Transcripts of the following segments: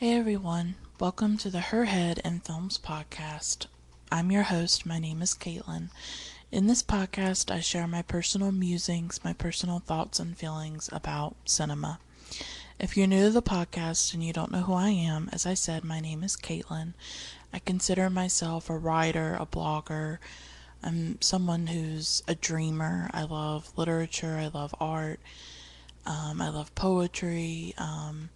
Hey everyone, welcome to the Her Head and Films podcast. I'm your host, my name is Caitlin. In this podcast, I share my personal musings, my personal thoughts and feelings about cinema. If you're new to the podcast and you don't know who I am, as I said, my name is Caitlin. I consider myself a writer, a blogger. I'm someone who's a dreamer. I love literature, I love art, um, I love poetry. Um,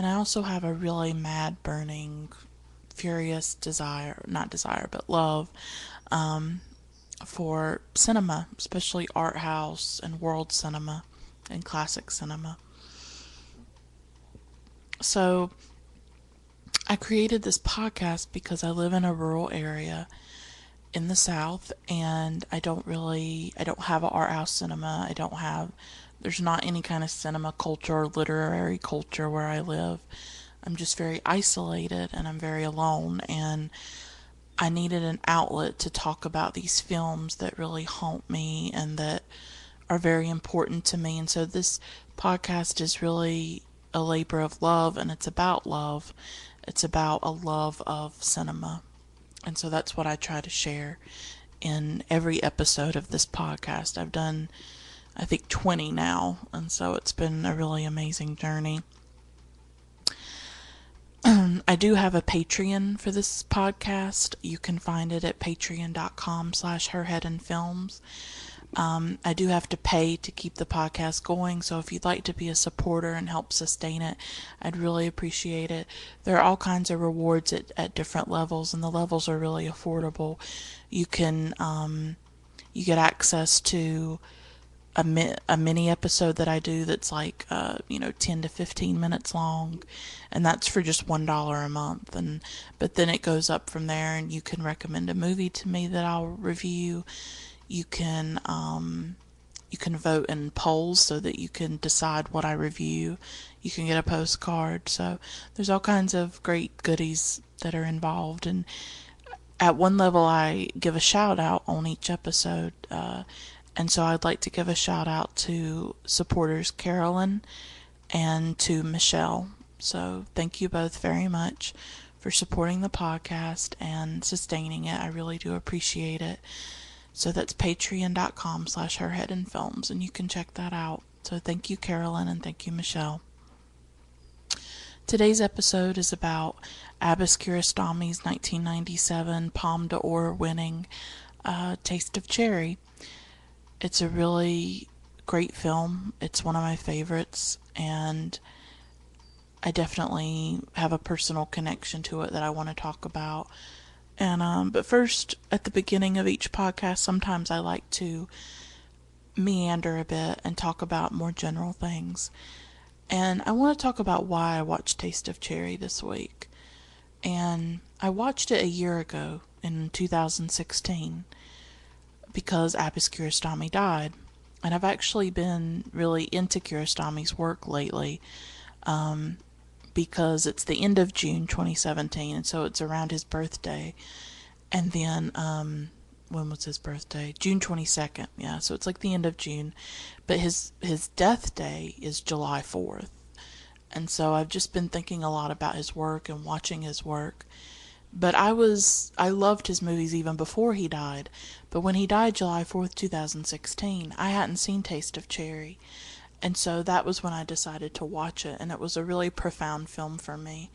and I also have a really mad, burning, furious desire, not desire, but love um, for cinema, especially art house and world cinema and classic cinema. So I created this podcast because I live in a rural area in the south and I don't really I don't have an art house cinema. I don't have there's not any kind of cinema culture or literary culture where I live. I'm just very isolated and I'm very alone and I needed an outlet to talk about these films that really haunt me and that are very important to me. And so this podcast is really a labor of love and it's about love. It's about a love of cinema. And so that's what I try to share in every episode of this podcast. I've done I think 20 now, and so it's been a really amazing journey. I do have a Patreon for this podcast. You can find it at patreon.com slash herheadandfilms. Um, I do have to pay to keep the podcast going, so if you'd like to be a supporter and help sustain it, I'd really appreciate it. There are all kinds of rewards at, at different levels, and the levels are really affordable. You can um, you get access to a, mi- a mini episode that I do that's like uh, you know 10 to 15 minutes long and that's for just one dollar a month and but then it goes up from there and you can recommend a movie to me that I'll review. You can um, you can vote in polls so that you can decide what I review. You can get a postcard. So there's all kinds of great goodies that are involved and at one level I give a shout out on each episode uh, and so I'd like to give a shout out to supporters Carolyn and to Michelle. So thank you both very much for supporting the podcast and sustaining it. I really do appreciate it. So that's patreon.com slash herhead and and you can check that out. So thank you, Carolyn, and thank you, Michelle. Today's episode is about Abbas Kiarostami's 1997 Palme d'Or winning uh, Taste of Cherry. It's a really great film. It's one of my favorites, and I definitely have a personal connection to it that I want to talk about. And um, but first, at the beginning of each podcast, sometimes I like to meander a bit and talk about more general things. And I want to talk about why I watched Taste of Cherry this week. And I watched it a year ago in 2016 because Abbas Kiarostami died. And I've actually been really into Kiarostami's work lately um, because it's the end of June 2017, and so it's around his birthday. And then, um, when was his birthday? June 22nd, yeah, so it's like the end of June. But his, his death day is July 4th. And so I've just been thinking a lot about his work and watching his work. But I was I loved his movies even before he died. But when he died July 4th, 2016, I hadn't seen Taste of Cherry. And so that was when I decided to watch it and it was a really profound film for me.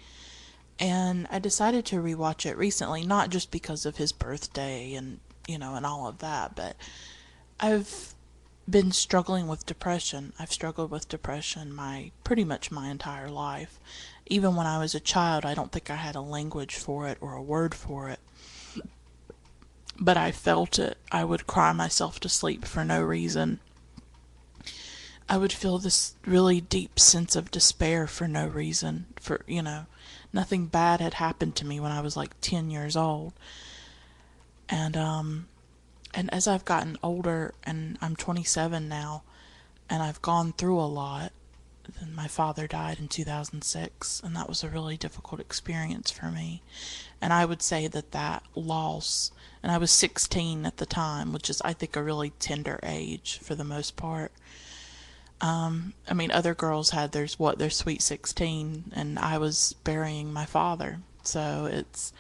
And I decided to rewatch it recently not just because of his birthday and you know and all of that, but I've been struggling with depression. I've struggled with depression my pretty much my entire life. Even when I was a child, I don't think I had a language for it or a word for it. But I felt it. I would cry myself to sleep for no reason. I would feel this really deep sense of despair for no reason. For, you know, nothing bad had happened to me when I was like 10 years old. And, um, and as I've gotten older and I'm 27 now and I've gone through a lot, then my father died in 2006 and that was a really difficult experience for me. And I would say that that loss, and I was 16 at the time, which is I think a really tender age for the most part. Um, I mean, other girls had their what their sweet sixteen, and I was burying my father. So it's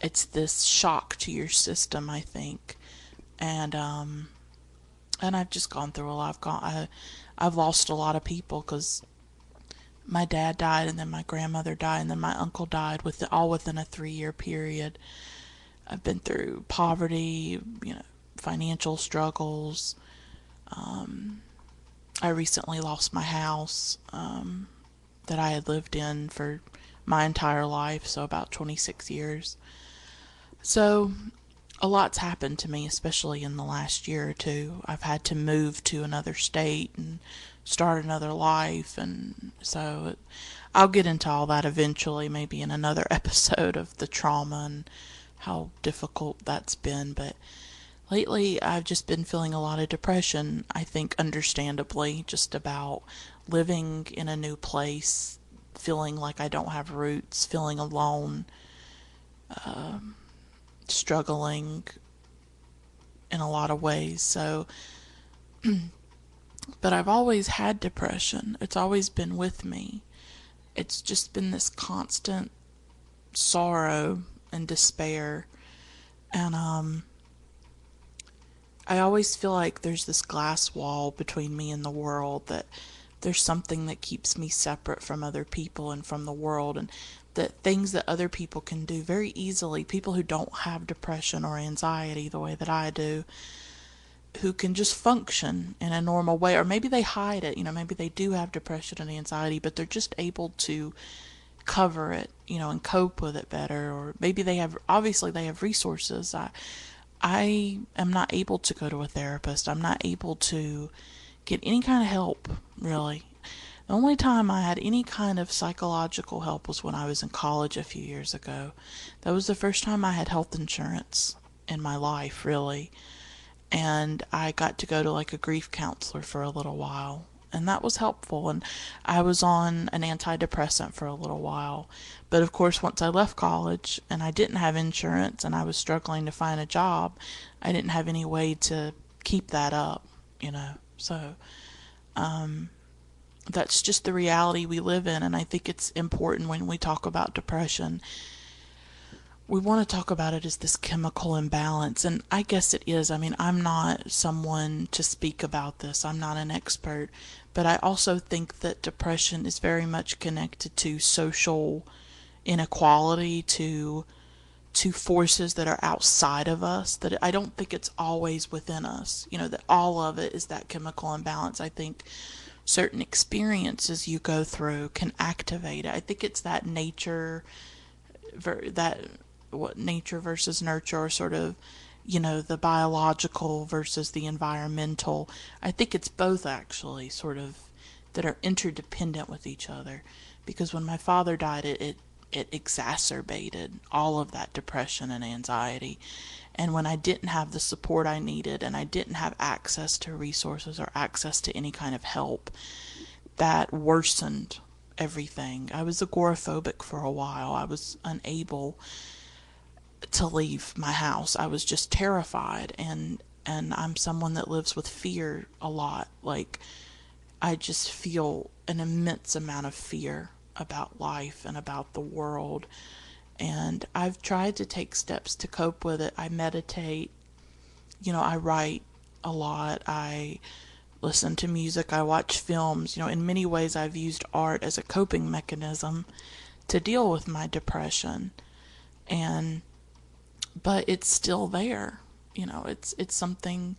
it's this shock to your system, I think, and um, and I've just gone through a lot. I've gone, I, I've lost a lot of people because my dad died, and then my grandmother died, and then my uncle died with the, all within a three year period. I've been through poverty, you know, financial struggles. Um, I recently lost my house um, that I had lived in for my entire life, so about 26 years. So, a lot's happened to me, especially in the last year or two. I've had to move to another state and start another life, and so I'll get into all that eventually, maybe in another episode of the trauma and how difficult that's been. But lately, I've just been feeling a lot of depression, I think, understandably, just about living in a new place, feeling like I don't have roots, feeling alone. Um, struggling in a lot of ways. So, but I've always had depression. It's always been with me. It's just been this constant sorrow and despair. And um I always feel like there's this glass wall between me and the world that there's something that keeps me separate from other people and from the world and that things that other people can do very easily, people who don't have depression or anxiety the way that I do, who can just function in a normal way, or maybe they hide it, you know, maybe they do have depression and anxiety, but they're just able to cover it, you know, and cope with it better, or maybe they have, obviously, they have resources. I, I am not able to go to a therapist. I'm not able to get any kind of help, really. The only time I had any kind of psychological help was when I was in college a few years ago. That was the first time I had health insurance in my life, really. And I got to go to like a grief counselor for a little while. And that was helpful. And I was on an antidepressant for a little while. But of course, once I left college and I didn't have insurance and I was struggling to find a job, I didn't have any way to keep that up, you know. So, um, that's just the reality we live in. And I think it's important when we talk about depression. We want to talk about it as this chemical imbalance. And I guess it is. I mean, I'm not someone to speak about this, I'm not an expert. But I also think that depression is very much connected to social inequality, to to forces that are outside of us that I don't think it's always within us. You know, that all of it is that chemical imbalance. I think certain experiences you go through can activate it. I think it's that nature, that what nature versus nurture, or sort of, you know, the biological versus the environmental. I think it's both actually, sort of, that are interdependent with each other. Because when my father died, it, it it exacerbated all of that depression and anxiety. And when I didn't have the support I needed and I didn't have access to resources or access to any kind of help, that worsened everything. I was agoraphobic for a while. I was unable to leave my house. I was just terrified and and I'm someone that lives with fear a lot. Like I just feel an immense amount of fear about life and about the world and I've tried to take steps to cope with it. I meditate, you know, I write a lot. I listen to music, I watch films. You know, in many ways, I've used art as a coping mechanism to deal with my depression. And, but it's still there. You know, it's, it's something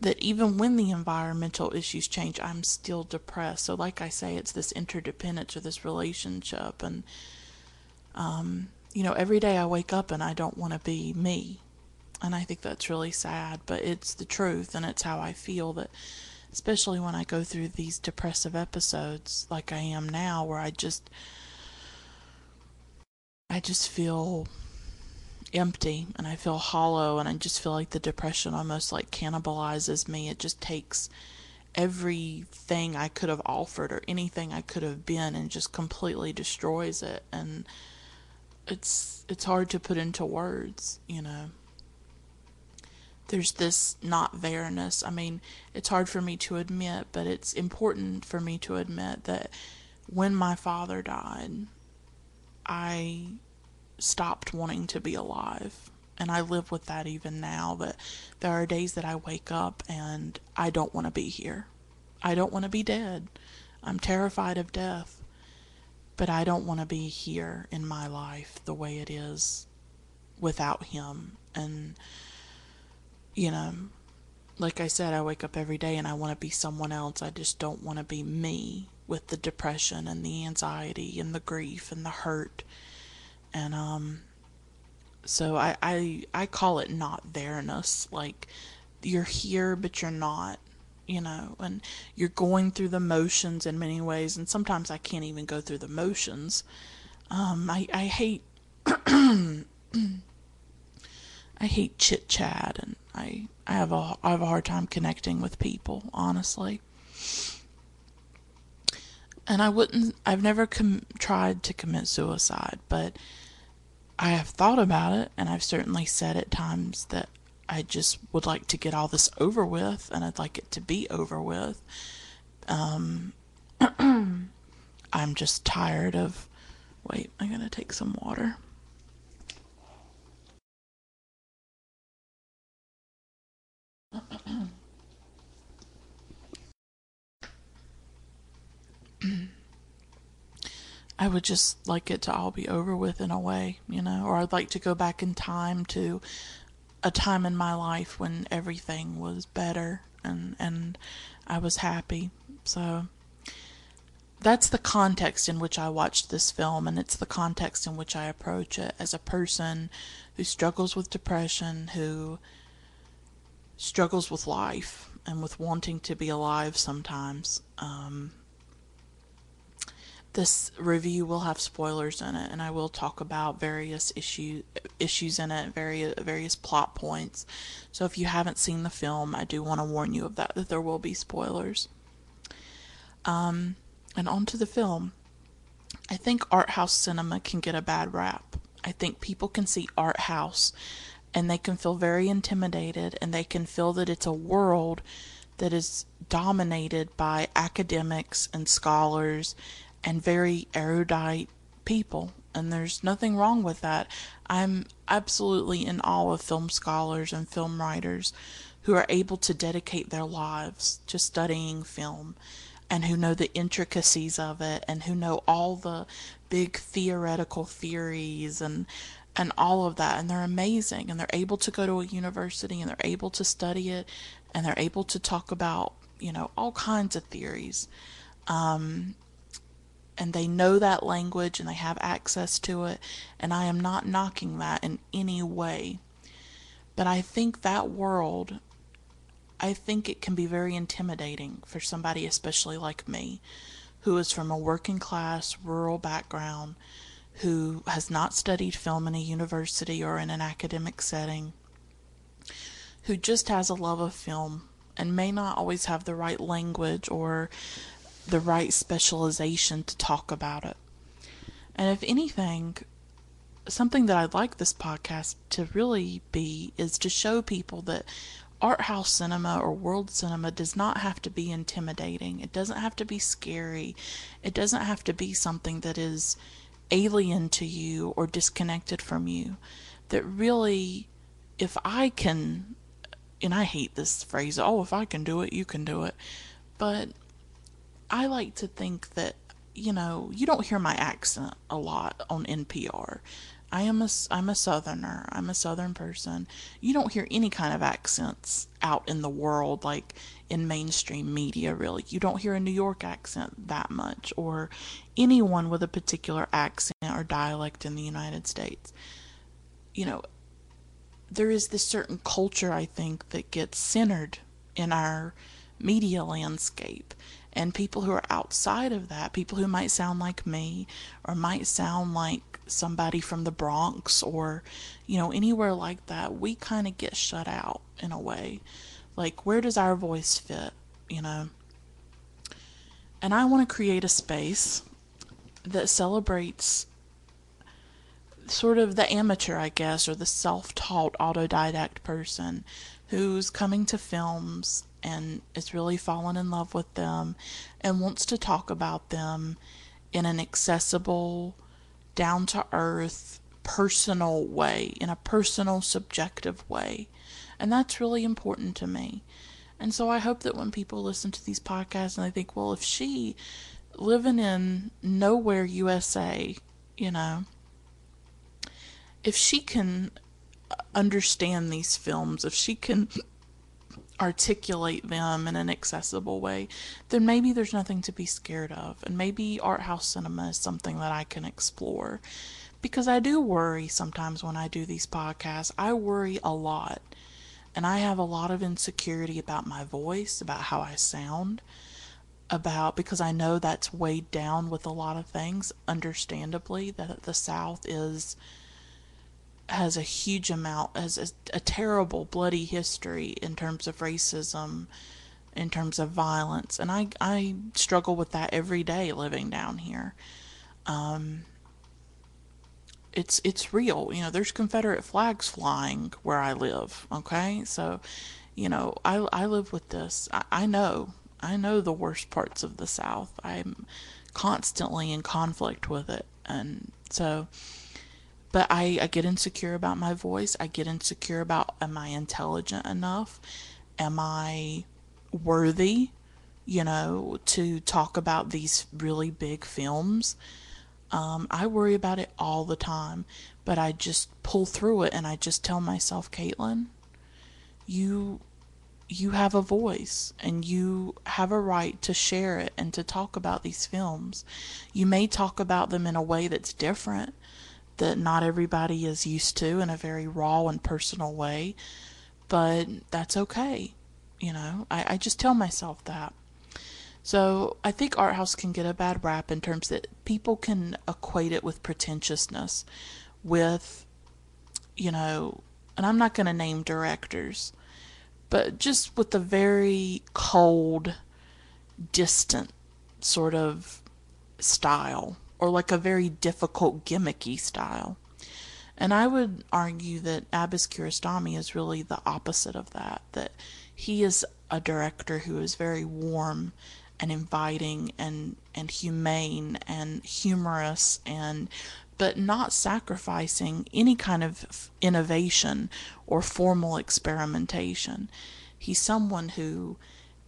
that even when the environmental issues change, I'm still depressed. So, like I say, it's this interdependence or this relationship. And, um, you know, every day I wake up and I don't want to be me. And I think that's really sad, but it's the truth and it's how I feel that especially when I go through these depressive episodes like I am now where I just I just feel empty and I feel hollow and I just feel like the depression almost like cannibalizes me. It just takes everything I could have offered or anything I could have been and just completely destroys it and it's it's hard to put into words, you know. there's this not there-ness. I mean, it's hard for me to admit, but it's important for me to admit that when my father died, I stopped wanting to be alive. And I live with that even now. But there are days that I wake up and I don't want to be here. I don't want to be dead. I'm terrified of death. But I don't want to be here in my life the way it is without him. And, you know, like I said, I wake up every day and I want to be someone else. I just don't want to be me with the depression and the anxiety and the grief and the hurt. And, um, so I, I, I call it not there-ness. Like, you're here, but you're not you know, and you're going through the motions in many ways, and sometimes I can't even go through the motions. Um, I, I hate I hate chit chat, and I I have a I have a hard time connecting with people, honestly. And I wouldn't. I've never com- tried to commit suicide, but I have thought about it, and I've certainly said at times that I just would like to get all this over with, and I'd like it to be over with. Um, I'm just tired of. Wait, I'm gonna take some water. I would just like it to all be over with in a way, you know, or I'd like to go back in time to a time in my life when everything was better and and I was happy. So that's the context in which I watched this film and it's the context in which I approach it as a person who struggles with depression, who struggles with life and with wanting to be alive sometimes. Um, this review will have spoilers in it, and I will talk about various issue, issues in it, various various plot points. So if you haven't seen the film, I do want to warn you of that that there will be spoilers. Um, and on to the film. I think art house cinema can get a bad rap. I think people can see art house and they can feel very intimidated and they can feel that it's a world that is dominated by academics and scholars and very erudite people. And there's nothing wrong with that. I'm absolutely in awe of film scholars and film writers who are able to dedicate their lives to studying film and who know the intricacies of it and who know all the big theoretical theories and and all of that and they're amazing and they're able to go to a university and they're able to study it and they're able to talk about you know all kinds of theories um, and they know that language and they have access to it, and I am not knocking that in any way. But I think that world, I think it can be very intimidating for somebody, especially like me, who is from a working class, rural background, who has not studied film in a university or in an academic setting, who just has a love of film and may not always have the right language or the right specialization to talk about it. And if anything, something that I'd like this podcast to really be is to show people that art house cinema or world cinema does not have to be intimidating. It doesn't have to be scary. It doesn't have to be something that is alien to you or disconnected from you. That really, if I can, and I hate this phrase, oh, if I can do it, you can do it. But I like to think that, you know, you don't hear my accent a lot on NPR. I am a, I'm a southerner. I'm a southern person. You don't hear any kind of accents out in the world like in mainstream media really. You don't hear a New York accent that much or anyone with a particular accent or dialect in the United States. You know, there is this certain culture I think that gets centered in our media landscape and people who are outside of that, people who might sound like me or might sound like somebody from the Bronx or, you know, anywhere like that, we kind of get shut out in a way. Like, where does our voice fit, you know? And I want to create a space that celebrates sort of the amateur, I guess, or the self taught autodidact person who's coming to films and is really fallen in love with them and wants to talk about them in an accessible, down to earth, personal way, in a personal, subjective way. And that's really important to me. And so I hope that when people listen to these podcasts and they think, well, if she living in nowhere USA, you know, if she can understand these films, if she can articulate them in an accessible way, then maybe there's nothing to be scared of. And maybe art house cinema is something that I can explore. Because I do worry sometimes when I do these podcasts. I worry a lot. And I have a lot of insecurity about my voice, about how I sound, about because I know that's weighed down with a lot of things, understandably, that the South is has a huge amount has a, a terrible bloody history in terms of racism in terms of violence. And I I struggle with that every day living down here. Um it's it's real. You know there's confederate flags flying where I live okay? So you know I I live with this. I, I know. I know the worst parts of the south. I'm constantly in conflict with it. And so but I, I get insecure about my voice. I get insecure about am I intelligent enough? Am I worthy, you know, to talk about these really big films? Um, I worry about it all the time, but I just pull through it and I just tell myself, Caitlin, you you have a voice and you have a right to share it and to talk about these films. You may talk about them in a way that's different, that not everybody is used to in a very raw and personal way, but that's okay. You know, I, I just tell myself that. So I think art house can get a bad rap in terms that people can equate it with pretentiousness, with, you know, and I'm not going to name directors, but just with the very cold, distant sort of style or like a very difficult gimmicky style. And I would argue that Abbas Kiarostami is really the opposite of that, that he is a director who is very warm and inviting and and humane and humorous and but not sacrificing any kind of innovation or formal experimentation. He's someone who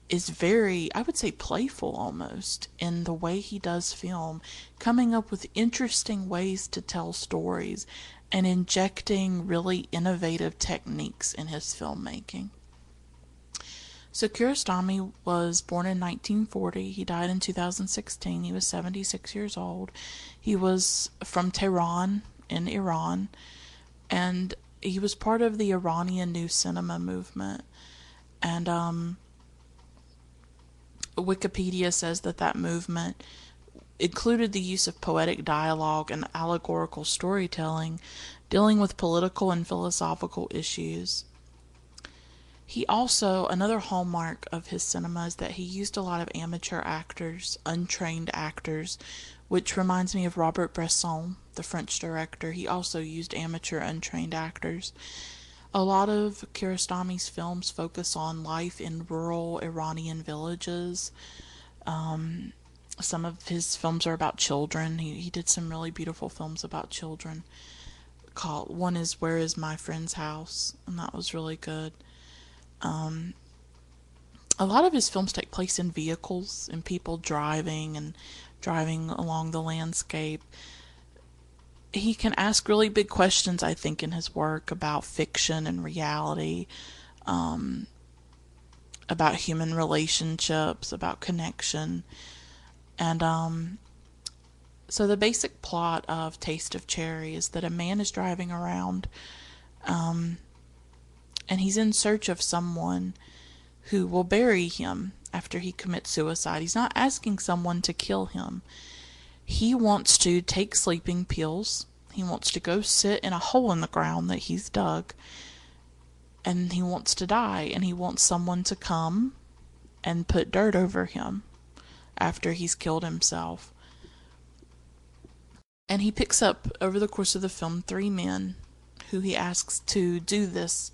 is very, I would say, playful almost in the way he does film, coming up with interesting ways to tell stories and injecting really innovative techniques in his filmmaking. So Kiarostami was born in 1940. He died in 2016. He was 76 years old. He was from Tehran in Iran, and he was part of the Iranian New Cinema movement. And um, Wikipedia says that that movement included the use of poetic dialogue and allegorical storytelling dealing with political and philosophical issues. He also, another hallmark of his cinema is that he used a lot of amateur actors, untrained actors, which reminds me of Robert Bresson, the French director. He also used amateur, untrained actors. A lot of Kiarostami's films focus on life in rural Iranian villages. Um, some of his films are about children. He, he did some really beautiful films about children. Called one is Where Is My Friend's House, and that was really good. Um, a lot of his films take place in vehicles and people driving and driving along the landscape he can ask really big questions, I think, in his work about fiction and reality, um, about human relationships, about connection. And um, so the basic plot of Taste of Cherry is that a man is driving around um, and he's in search of someone who will bury him after he commits suicide. He's not asking someone to kill him. He wants to take sleeping pills. He wants to go sit in a hole in the ground that he's dug. And he wants to die. And he wants someone to come and put dirt over him after he's killed himself. And he picks up over the course of the film three men who he asks to do this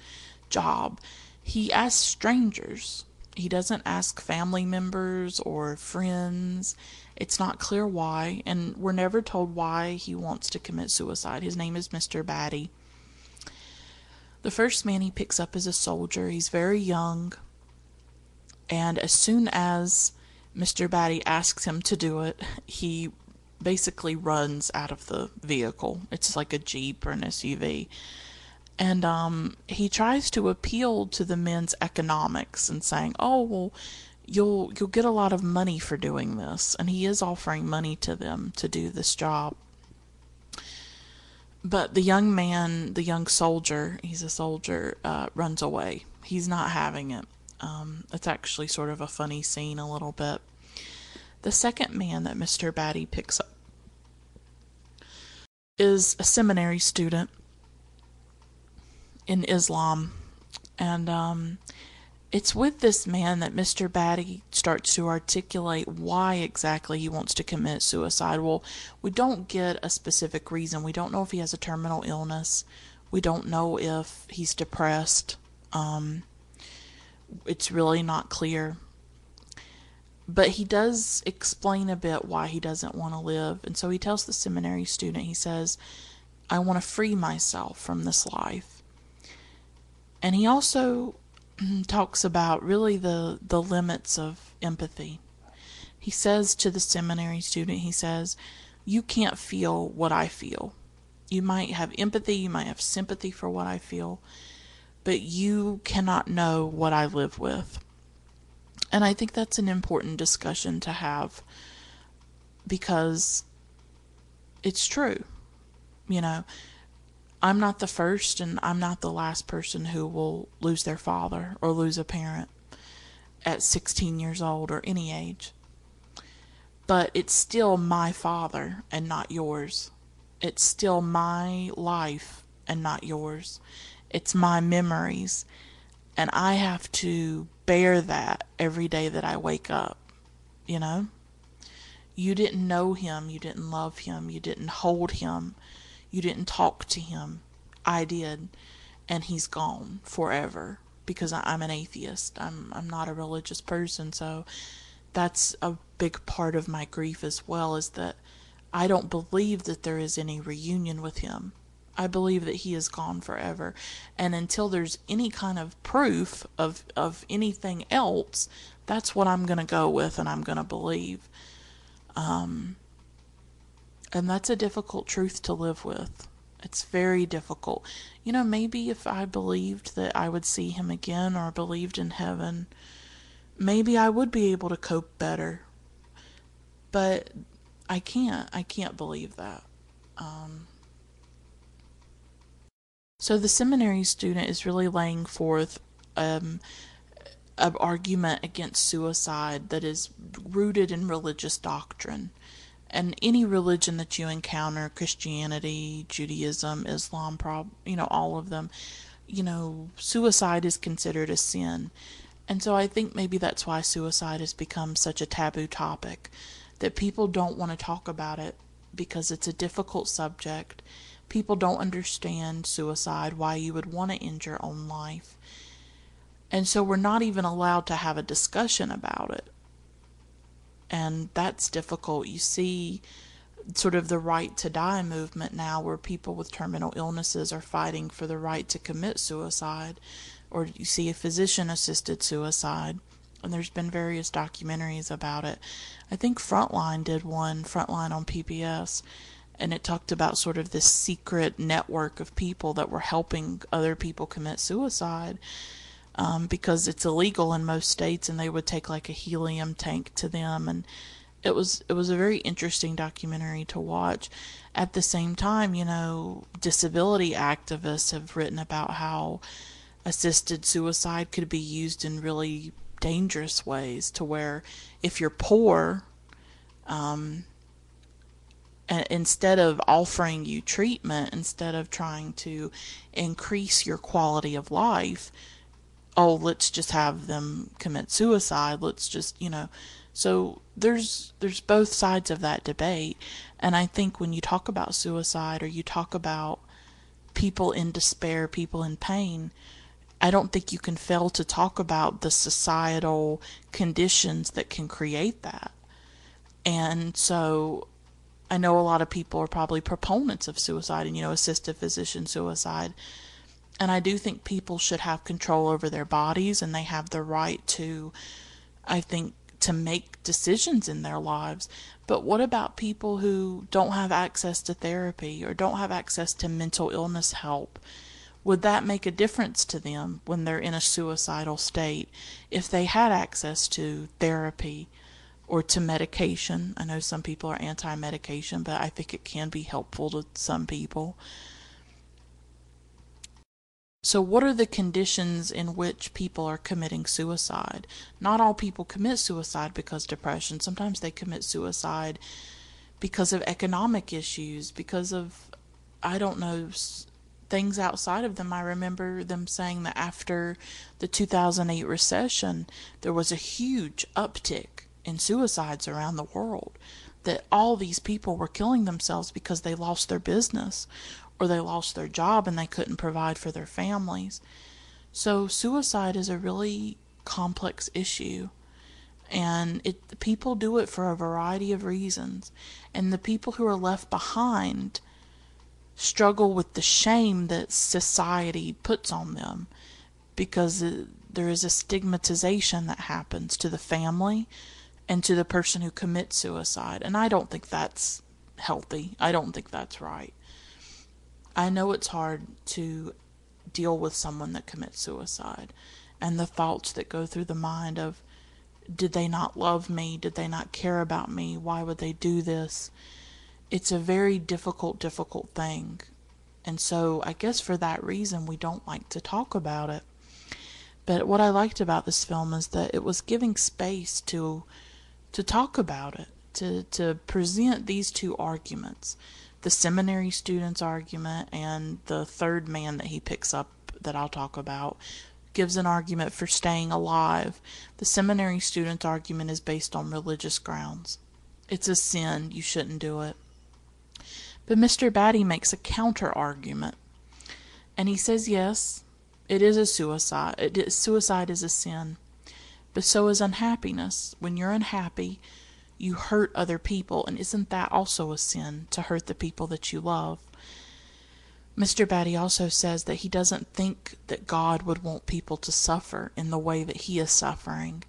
job. He asks strangers. He doesn't ask family members or friends. It's not clear why, and we're never told why he wants to commit suicide. His name is Mr. Badii. The first man he picks up is a soldier. He's very young. And as soon as Mr. Badii asks him to do it, he basically runs out of the vehicle. It's like a Jeep or an SUV. And um, he tries to appeal to the men's economics and saying, "Oh, well, you'll you'll get a lot of money for doing this." And he is offering money to them to do this job. But the young man, the young soldier, he's a soldier, uh, runs away. He's not having it. Um, it's actually sort of a funny scene, a little bit. The second man that Mr. Badii picks up is a seminary student in Islam. And um, it's with this man that Mr. Badii starts to articulate why exactly he wants to commit suicide. Well, we don't get a specific reason. We don't know if he has a terminal illness. We don't know if he's depressed. Um, it's really not clear. But he does explain a bit why he doesn't want to live. And so he tells the seminary student, he says, I want to free myself from this life. And he also Mm-hmm, talks about really the, the limits of empathy. He says to the seminary student, he says, You can't feel what I feel. You might have empathy, you might have sympathy for what I feel, but you cannot know what I live with. And I think that's an important discussion to have because it's true. You know, I'm not the first and I'm not the last person who will lose their father or lose a parent at 16 years old or any age. But it's still my father and not yours. It's still my life and not yours. It's my memories. And I have to bear that every day that I wake up, you know? You didn't know him, you didn't love him, you didn't hold him, you didn't talk to him. I did, and he's gone forever because I'm an atheist. I'm I'm not a religious person, so that's a big part of my grief as well is that I don't believe that there is any reunion with him. I believe that he is gone forever. And until there's any kind of proof of, of anything else, that's what I'm going to go with and I'm going to believe. Um, and that's a difficult truth to live with. It's very difficult. You know, maybe if I believed that I would see him again or believed in heaven, maybe I would be able to cope better. But I can't. I can't believe that. Um, so the seminary student is really laying forth um, an argument against suicide that is rooted in religious doctrine. And any religion that you encounter, Christianity, Judaism, Islam, prob- you know, all of them, you know, suicide is considered a sin. And so I think maybe that's why suicide has become such a taboo topic, that people don't want to talk about it because it's a difficult subject People don't understand suicide, why you would want to end your own life. And so we're not even allowed to have a discussion about it. And that's difficult. You see sort of the right to die movement now where people with terminal illnesses are fighting for the right to commit suicide or you see a physician assisted suicide and there's been various documentaries about it. I think Frontline did one, Frontline on PBS, and it talked about sort of this secret network of people that were helping other people commit suicide um, because it's illegal in most states and they would take like a helium tank to them and it was it was a very interesting documentary to watch. At the same time you know disability activists have written about how assisted suicide could be used in really dangerous ways to where if you're poor um, instead of offering you treatment, instead of trying to increase your quality of life, oh, let's just have them commit suicide. Let's just, you know, So there's there's both sides of that debate, and I think when you talk about suicide or you talk about people in despair, people in pain, I don't think you can fail to talk about the societal conditions that can create that. And so I know a lot of people are probably proponents of suicide and, you know, assisted physician suicide. And I do think people should have control over their bodies and they have the right to, I think, to make decisions in their lives. But what about people who don't have access to therapy or don't have access to mental illness help? Would that make a difference to them when they're in a suicidal state if they had access to therapy or to medication. I know some people are anti medication, but I think it can be helpful to some people. So, what are the conditions in which people are committing suicide? Not all people commit suicide because depression. Sometimes they commit suicide because of economic issues, because of, I don't know, things outside of them. I remember them saying that after the 2008 recession, there was a huge uptick in suicides around the world. That all these people were killing themselves because they lost their business or they lost their job and they couldn't provide for their families. So suicide is a really complex issue and it people do it for a variety of reasons and the people who are left behind struggle with the shame that society puts on them because there is a stigmatization that happens to the family and to the person who commits suicide. And I don't think that's healthy. I don't think that's right. I know it's hard to deal with someone that commits suicide and the thoughts that go through the mind of did they not love me? Did they not care about me? Why would they do this? It's a very difficult, difficult thing. And so I guess for that reason, we don't like to talk about it. But what I liked about this film is that it was giving space to to talk about it, to, to present these two arguments the seminary student's argument and the third man that he picks up that I'll talk about gives an argument for staying alive. The seminary student's argument is based on religious grounds. It's a sin, you shouldn't do it. But Mr. Badii makes a counter argument. And he says, yes, it is a suicide. Suicide is a sin. But so is unhappiness. When you're unhappy, you hurt other people, and isn't that also a sin to hurt the people that you love? Mr. Badii also says that he doesn't think that God would want people to suffer in the way that he is suffering,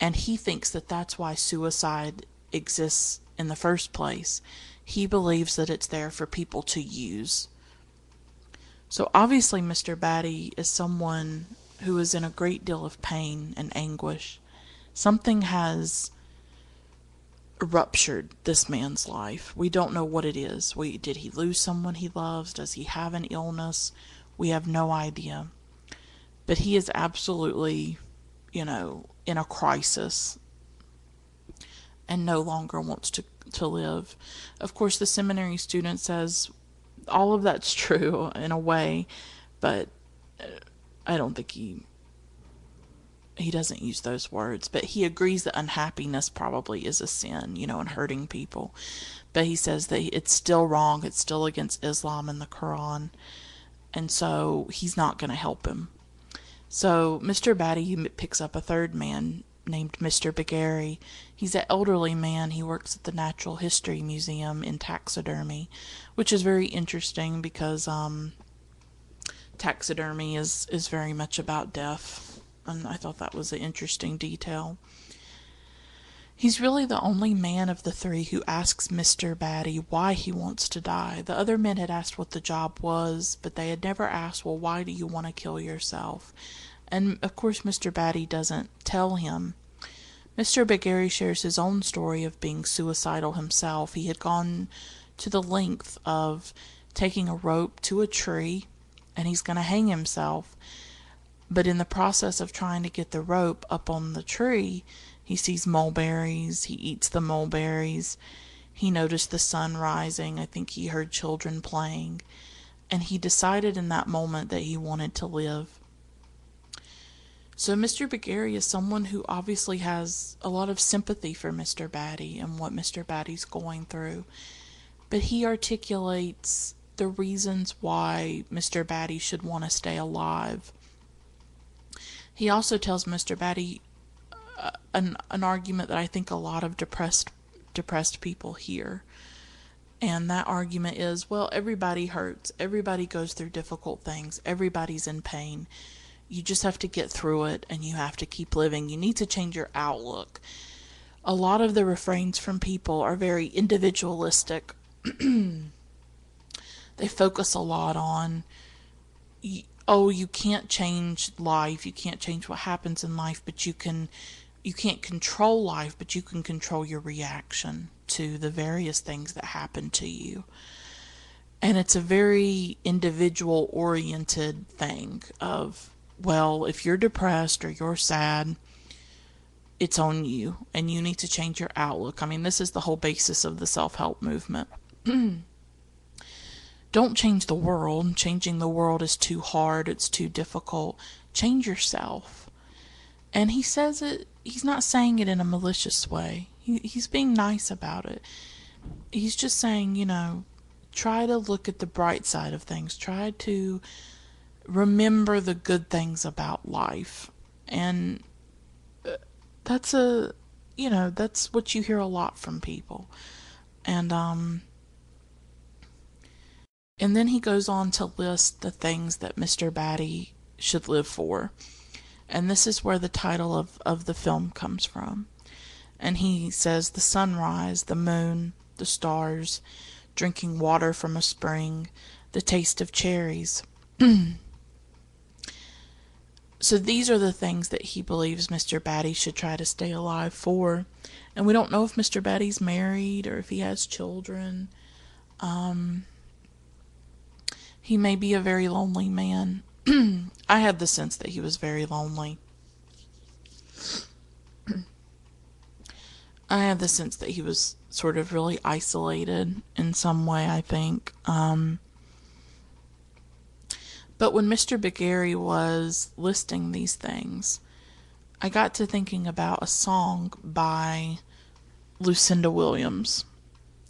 and he thinks that that's why suicide exists in the first place. He believes that it's there for people to use. So obviously, Mr. Badii is someone who is in a great deal of pain and anguish. Something has ruptured this man's life. We don't know what it is. We did he lose someone he loves? Does he have an illness? We have no idea. But he is absolutely, you know, in a crisis and no longer wants to to live. Of course, the seminary student says all of that's true in a way, but uh, I don't think he he doesn't use those words, but he agrees that unhappiness probably is a sin, you know, and hurting people. But he says that it's still wrong, it's still against Islam and the Quran, and so he's not going to help him. So Mr. Badii picks up a third man named Mr. Bagheri. He's an elderly man. He works at the Natural History Museum in taxidermy, which is very interesting because um, taxidermy is, is very much about death, and I thought that was an interesting detail. He's really the only man of the three who asks Mr. Badii why he wants to die. The other men had asked what the job was, but they had never asked, well, why do you want to kill yourself? And of course, Mr. Badii doesn't tell him. Mr. Bagheri shares his own story of being suicidal himself. He had gone to the length of taking a rope to a tree and he's going to hang himself. But in the process of trying to get the rope up on the tree, he sees mulberries, he eats the mulberries. He noticed the sun rising. I think he heard children playing. And he decided in that moment that he wanted to live. So Mr. Bagheri is someone who obviously has a lot of sympathy for Mr. Badii and what Mr. Badii's going through. But he articulates the reasons why Mr. Badii should want to stay alive. He also tells Mr. Badii uh, an an argument that I think a lot of depressed depressed people hear. And that argument is, well, everybody hurts. Everybody goes through difficult things. Everybody's in pain you just have to get through it and you have to keep living. You need to change your outlook. A lot of the refrains from people are very individualistic. they focus a lot on, oh, you can't change life, you can't change what happens in life, but you can, you can't control life, but you can control your reaction to the various things that happen to you. And it's a very individual oriented thing of well, if you're depressed or you're sad, it's on you and you need to change your outlook. I mean, this is the whole basis of the self help movement. Don't change the world. Changing the world is too hard, it's too difficult. Change yourself. And he says it, he's not saying it in a malicious way. He, he's being nice about it. He's just saying, you know, try to look at the bright side of things. Try to remember the good things about life. And uh, that's a, you know, that's what you hear a lot from people. And, um, and then he goes on to list the things that Mr. Badii should live for. And this is where the title of, of the film comes from. And he says the sunrise, the moon, the stars, drinking water from a spring, the taste of cherries. So these are the things that he believes Mr. Badii should try to stay alive for. And we don't know if Mr. Badii's married or if he has children. Um, he may be a very lonely man. I had the sense that he was very lonely. I had the sense that he was sort of really isolated in some way, I think. Um, but when Mr. Bagheri was listing these things, I got to thinking about a song by Lucinda Williams.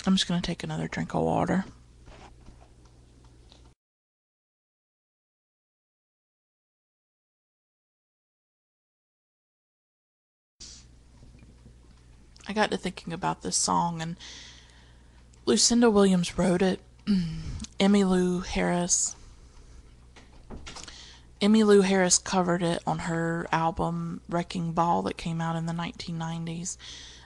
I'm just going to take another drink of water. I got to thinking about this song, and Lucinda Williams wrote it. Emmylou Harris Emmylou Harris covered it on her album Wrecking Ball that came out in the 1990s.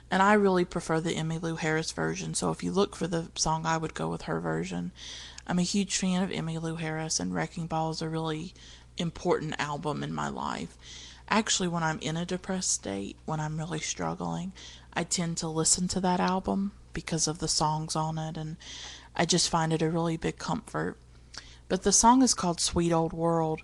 And I really prefer the Emmylou Harris version, so if you look for the song, I would go with her version. I'm a huge fan of Emmylou Harris, and Wrecking Ball is a really important album in my life. Actually, when I'm in a depressed state, when I'm really struggling, I tend to listen to that album because of the songs on it, and I just find it a really big comfort. But the song is called Sweet Old World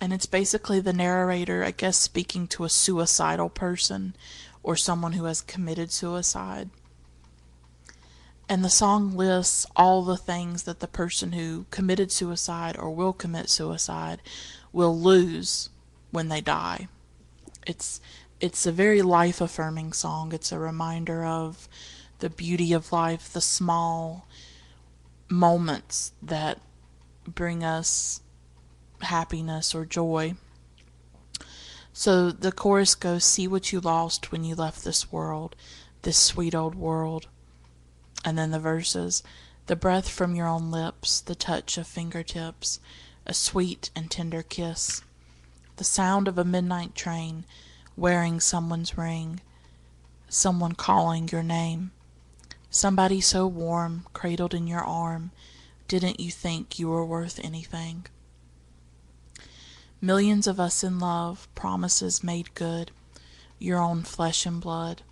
and it's basically the narrator, I guess, speaking to a suicidal person or someone who has committed suicide. And the song lists all the things that the person who committed suicide or will commit suicide will lose when they die. It's it's a very life affirming song. It's a reminder of the beauty of life, the small moments that bring us happiness or joy. So the chorus goes See what you lost when you left this world, this sweet old world. And then the verses The breath from your own lips, the touch of fingertips, a sweet and tender kiss, the sound of a midnight train wearing someone's ring, someone calling your name, somebody so warm cradled in your arm. Didn't you think you were worth anything? Millions of us in love, promises made good, your own flesh and blood,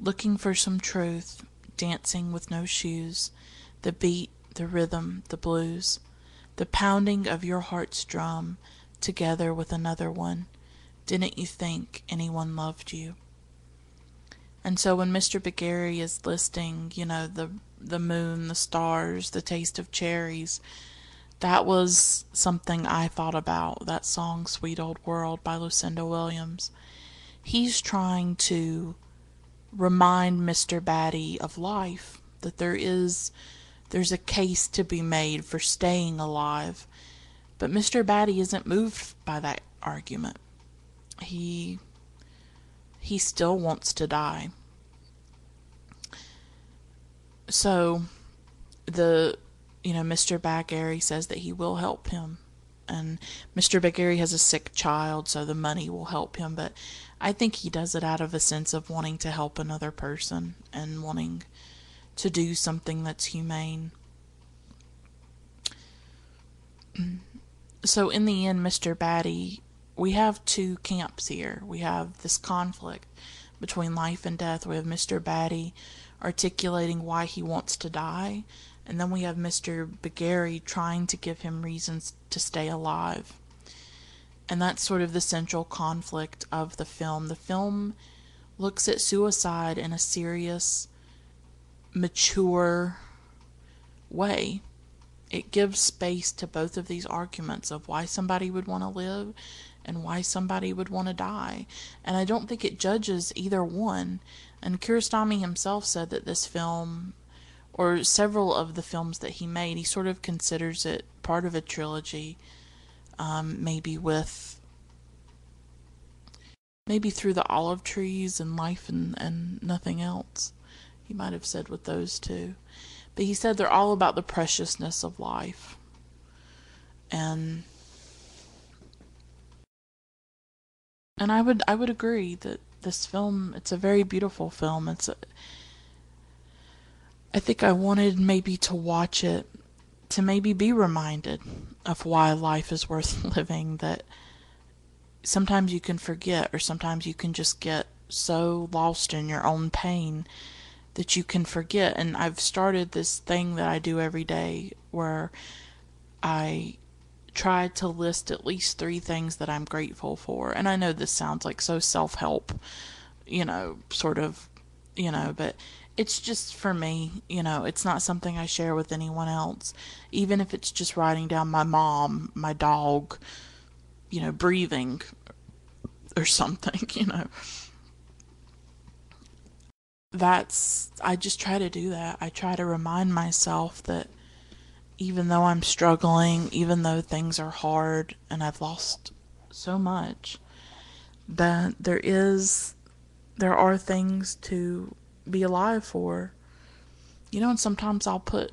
looking for some truth, dancing with no shoes, the beat, the rhythm, the blues, the pounding of your heart's drum, together with another one. Didn't you think anyone loved you? And so when Mr. Bagheri is listing, you know, the the moon, the stars, the taste of cherries, that was something I thought about. That song, Sweet Old World by Lucinda Williams. He's trying to remind Mr. Badii of life, that there is there's a case to be made for staying alive. But Mr. Badii isn't moved by that argument. He he still wants to die. So the you know, Mr. Bagheri says that he will help him. And Mr. Bagheri has a sick child, so the money will help him. But I think he does it out of a sense of wanting to help another person and wanting to do something that's humane. So, in the end, Mr. Badii, we have two camps here. We have this conflict between life and death. We have Mr. Badii articulating why he wants to die, and then we have Mr. Bagheri trying to give him reasons to stay alive. And that's sort of the central conflict of the film. The film looks at suicide in a serious, mature way. It gives space to both of these arguments of why somebody would want to live and why somebody would want to die. And I don't think it judges either one. And Kiarostami himself said that this film or several of the films that he made, he sort of considers it part of a trilogy, um, maybe with maybe through the olive trees and life and, and nothing else. He might have said with those two. But he said they're all about the preciousness of life. And and I would I would agree that this film it's a very beautiful film. It's a, I think I wanted maybe to watch it to maybe be reminded of why life is worth living that sometimes you can forget or sometimes you can just get so lost in your own pain that you can forget and I've started this thing that I do every day where I try to list at least 3 things that I'm grateful for and I know this sounds like so self-help you know sort of you know but it's just for me, you know, it's not something I share with anyone else. Even if it's just writing down my mom, my dog, you know, breathing or something, you know. That's, I just try to do that. I try to remind myself that even though I'm struggling, even though things are hard and I've lost so much, that there is, there are things to be alive for. You know, and sometimes I'll put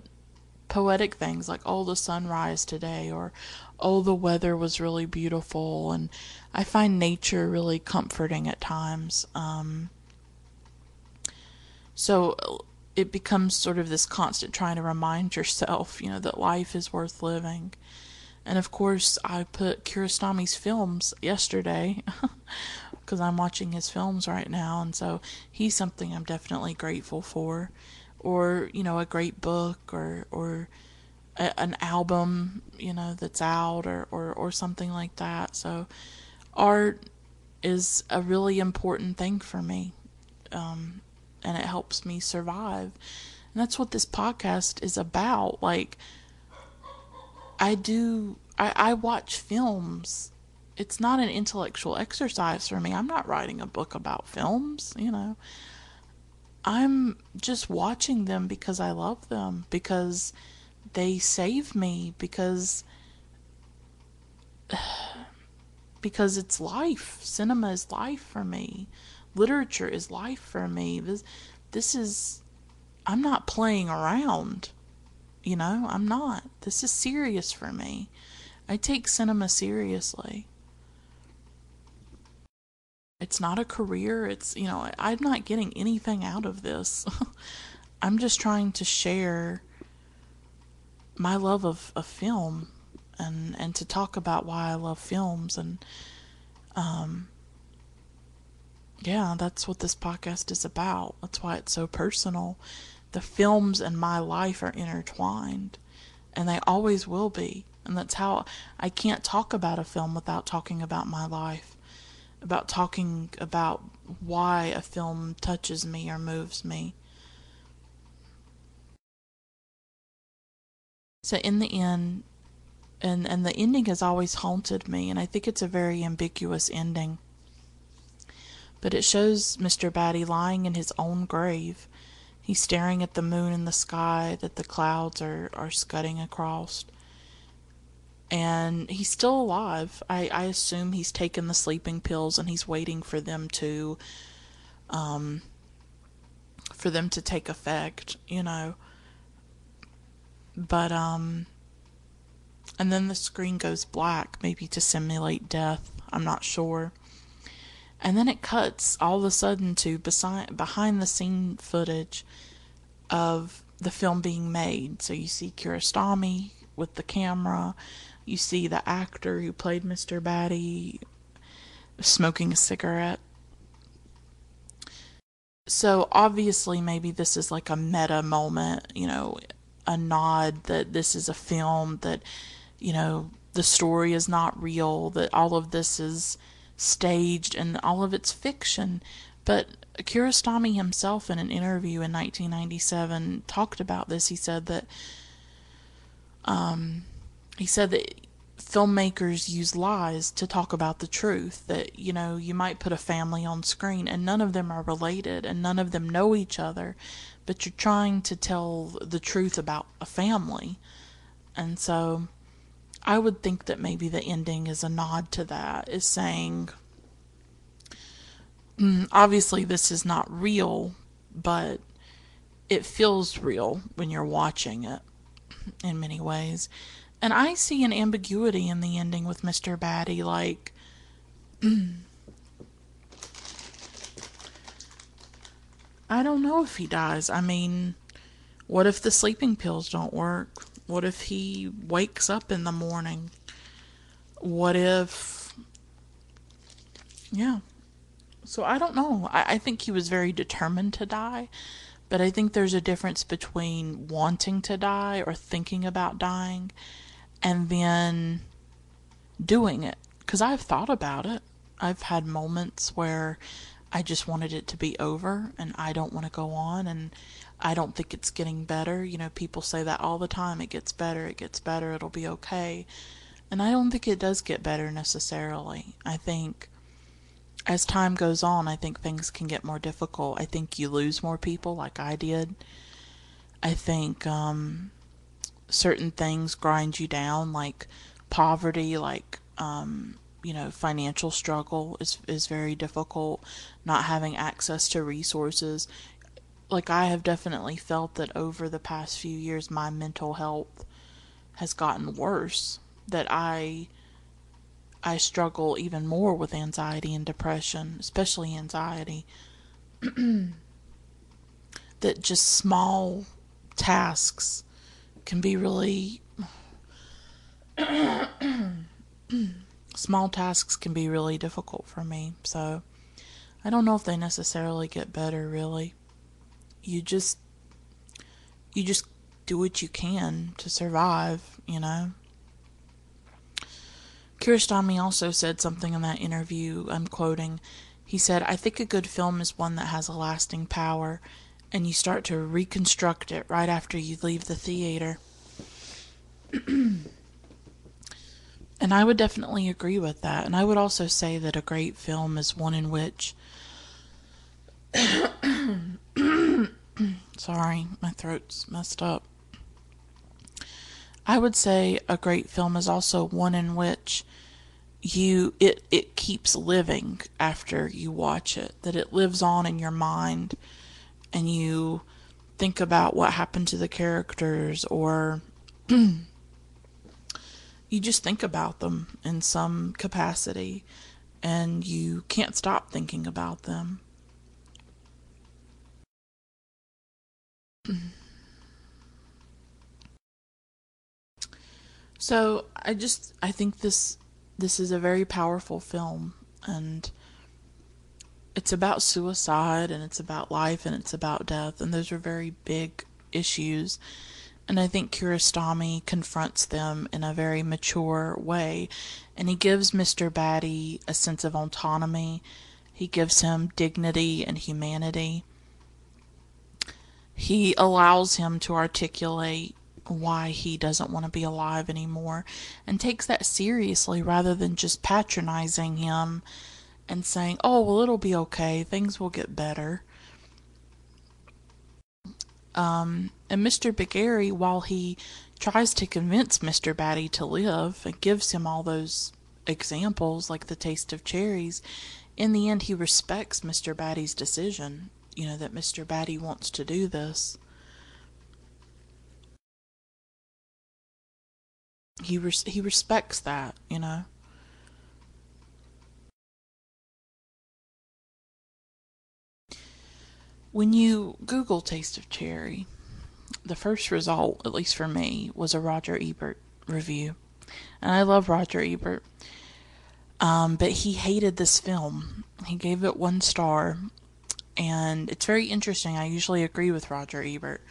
poetic things like, oh, the sunrise today, or oh, the weather was really beautiful. And I find nature really comforting at times. Um, so it becomes sort of this constant trying to remind yourself, you know, that life is worth living. And of course, I put Kiarostami's films yesterday because I'm watching his films right now, and so he's something I'm definitely grateful for, or you know, a great book, or or an album, you know, that's out, or, or or something like that. So, art is a really important thing for me, um, and it helps me survive, and that's what this podcast is about. Like, I do, I, I watch films it's not an intellectual exercise for me. I'm not writing a book about films, you know. I'm just watching them because I love them, because they save me, because because it's life. Cinema is life for me. Literature is life for me. This this is I'm not playing around. You know, I'm not. This is serious for me. I take cinema seriously it's not a career. It's, you know, I'm not getting anything out of this. I'm just trying to share my love of, of film and, and to talk about why I love films. And, um, yeah, that's what this podcast is about. That's why it's so personal. The films and my life are intertwined, and they always will be. And that's how I can't talk about a film without talking about my life about talking about why a film touches me or moves me. So, in the end, and and the ending has always haunted me, and I think it's a very ambiguous ending. But it shows Mr. Badii lying in his own grave. He's staring at the moon in the sky that the clouds are, are scudding across. And he's still alive. I, I assume he's taken the sleeping pills and he's waiting for them to um for them to take effect, you know. But um and then the screen goes black, maybe to simulate death. I'm not sure. And then it cuts all of a sudden to beside, behind the scene footage of the film being made. So you see Kiarostami with the camera, you see the actor who played Mr. Badii smoking a cigarette. So obviously, maybe this is like a meta moment, you know, a nod that this is a film that you know, the story is not real, that all of this is staged and all of it's fiction. But Kiarostami himself, in an interview in 1997, talked about this. He said that um, he said that filmmakers use lies to talk about the truth. That you know you might put a family on screen and none of them are related and none of them know each other, but you're trying to tell the truth about a family, and so I would think that maybe the ending is a nod to that, is saying, mm, obviously, this is not real, but it feels real when you're watching it in many ways. And I see an ambiguity in the ending with Mr. Badii, like, I don't know if he dies. I mean, what if the sleeping pills don't work? What if he wakes up in the morning? What if. Yeah. So I don't know. I, I think he was very determined to die, but I think there's a difference between wanting to die or thinking about dying and then doing it. Because I've thought about it. I've had moments where I just wanted it to be over and I don't want to go on and I don't think it's getting better. You know, people say that all the time. It gets better, it gets better, it'll be okay. And I don't think it does get better necessarily. I think as time goes on, I think things can get more difficult. I think you lose more people like I did. I think um, certain things grind you down, like poverty, like um, you know, financial struggle is is very difficult. Not having access to resources, like I have definitely felt that over the past few years my mental health has gotten worse that I I struggle even more with anxiety and depression, especially anxiety. that just small tasks can be really small tasks can be really difficult for me. So I don't know if they necessarily get better really you just you just do what you can to survive, you know. Kiarostami also said something in that interview, I'm quoting. He said, I think a good film is one that has a lasting power, and you start to reconstruct it right after you leave the theater. and I would definitely agree with that. And I would also say that a great film is one in which Sorry, my throat's messed up. I would say a great film is also one in which you it it keeps living after you watch it that it lives on in your mind and you think about what happened to the characters or you just think about them in some capacity and you can't stop thinking about them So I just I think this this is a very powerful film and it's about suicide and it's about life and it's about death and those are very big issues and I think Kiarostami confronts them in a very mature way and he gives Mr. Badii a sense of autonomy he gives him dignity and humanity he allows him to articulate why he doesn't want to be alive anymore and takes that seriously rather than just patronizing him and saying, oh, well, it'll be okay, things will get better. Um, and Mr. Bagheri, while he tries to convince Mr. Badii to live and gives him all those examples, like the taste of cherries, in the end, he respects Mr. Badii's decision, you know, that Mr. Badii wants to do this. He res- he respects that, you know. When you Google Taste of Cherry, the first result, at least for me, was a Roger Ebert review. And I love Roger Ebert. Um, but he hated this film. He gave it one star. And it's very interesting. I usually agree with Roger Ebert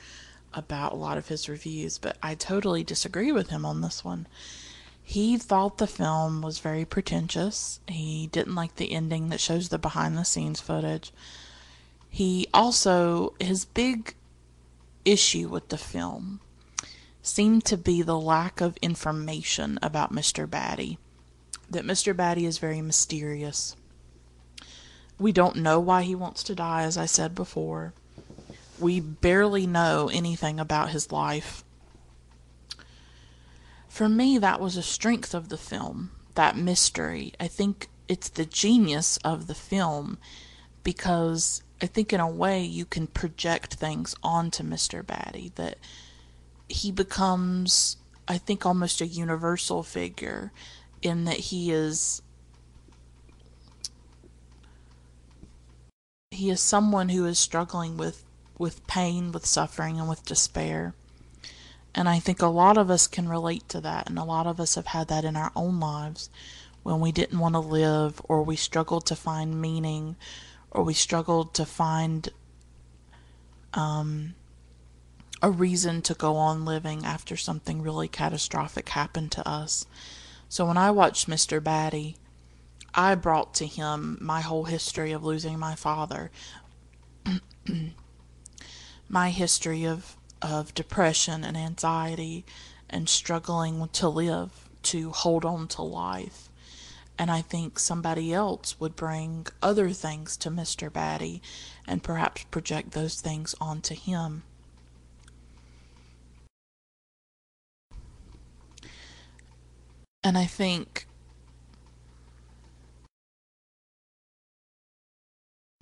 about a lot of his reviews, but I totally disagree with him on this one. He thought the film was very pretentious. He didn't like the ending that shows the behind the scenes footage. He also, his big issue with the film seemed to be the lack of information about Mr. Badii. That Mr. Badii is very mysterious. We don't know why he wants to die, as I said before. We barely know anything about his life. For me, that was a strength of the film, that mystery. I think it's the genius of the film because I think in a way you can project things onto Mr. Badii that he becomes I think almost a universal figure in that he is he is someone who is struggling with with pain, with suffering and with despair. And I think a lot of us can relate to that and a lot of us have had that in our own lives when we didn't want to live or we struggled to find meaning or we struggled to find um, a reason to go on living after something really catastrophic happened to us. So when I watched Mr. Badii, I brought to him my whole history of losing my father, my history of, of depression and anxiety and struggling to live, to hold on to life. And I think somebody else would bring other things to Mr. Badii and perhaps project those things onto him. And I think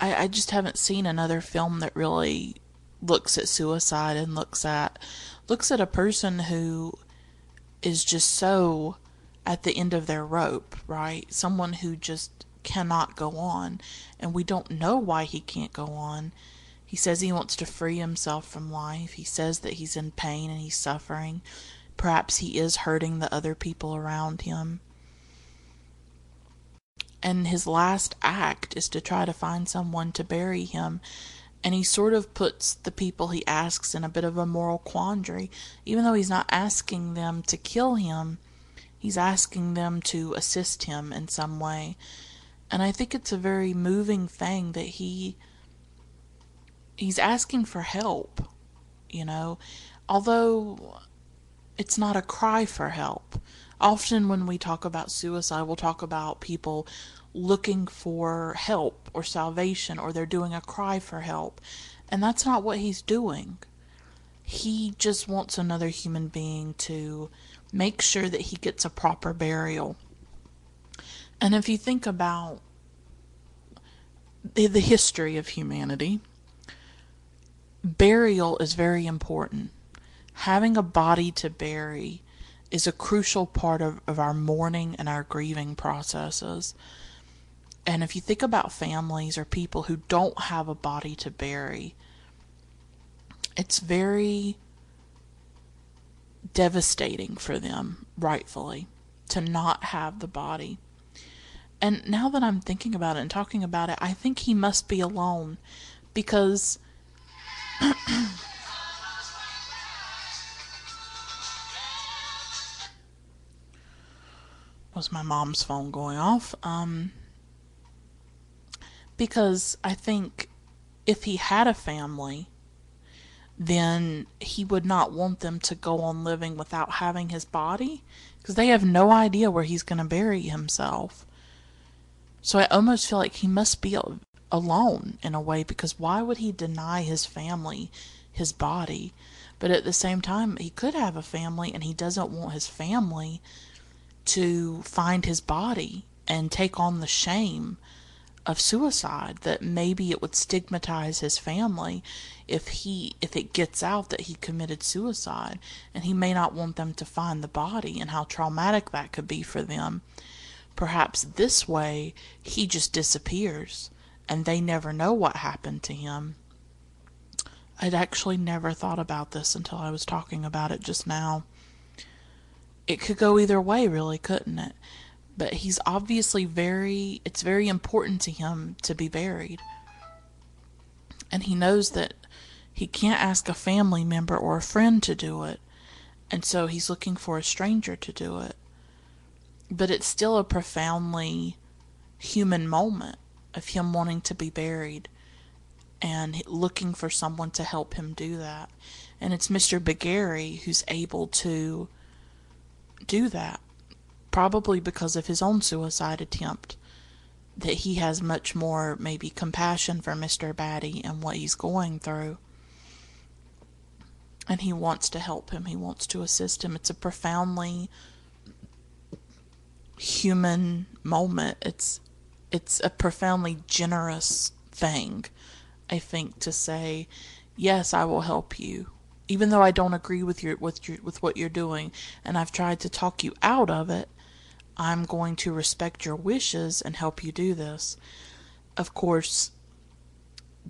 I, I just haven't seen another film that really looks at suicide and looks at looks at a person who is just so at the end of their rope, right? Someone who just cannot go on, and we don't know why he can't go on. He says he wants to free himself from life. He says that he's in pain and he's suffering. Perhaps he is hurting the other people around him. And his last act is to try to find someone to bury him. And he sort of puts the people he asks in a bit of a moral quandary. Even though he's not asking them to kill him, He's asking them to assist him in some way. And I think it's a very moving thing that he he's asking for help, you know, although it's not a cry for help. Often when we talk about suicide, we'll talk about people looking for help or salvation or they're doing a cry for help. And that's not what he's doing. He just wants another human being to make sure that he gets a proper burial. And if you think about the, the history of humanity, burial is very important. Having a body to bury is a crucial part of, of our mourning and our grieving processes. And if you think about families or people who don't have a body to bury, it's very devastating for them, rightfully, to not have the body. And now that I'm thinking about it and talking about it, I think he must be alone because. was my mom's phone going off? Um, because I think if he had a family, then he would not want them to go on living without having his body because they have no idea where he's going to bury himself. So I almost feel like he must be alone in a way because why would he deny his family his body? But at the same time, he could have a family and he doesn't want his family to find his body and take on the shame of suicide that maybe it would stigmatize his family if he if it gets out that he committed suicide and he may not want them to find the body and how traumatic that could be for them. Perhaps this way he just disappears and they never know what happened to him. I'd actually never thought about this until i was talking about it just now it could go either way really couldn't it? But he's obviously very it's very important to him to be buried. And he knows that he can't ask a family member or a friend to do it. And so he's looking for a stranger to do it. But it's still a profoundly human moment of him wanting to be buried and looking for someone to help him do that. And it's Mr. Bagheri who's able to do that probably because of his own suicide attempt, that he has much more maybe compassion for Mr. Badii and what he's going through. And he wants to help him, he wants to assist him. It's a profoundly human moment. It's it's a profoundly generous thing, I think, to say, Yes, I will help you even though I don't agree with your with your with what you're doing and I've tried to talk you out of it, I'm going to respect your wishes and help you do this. Of course,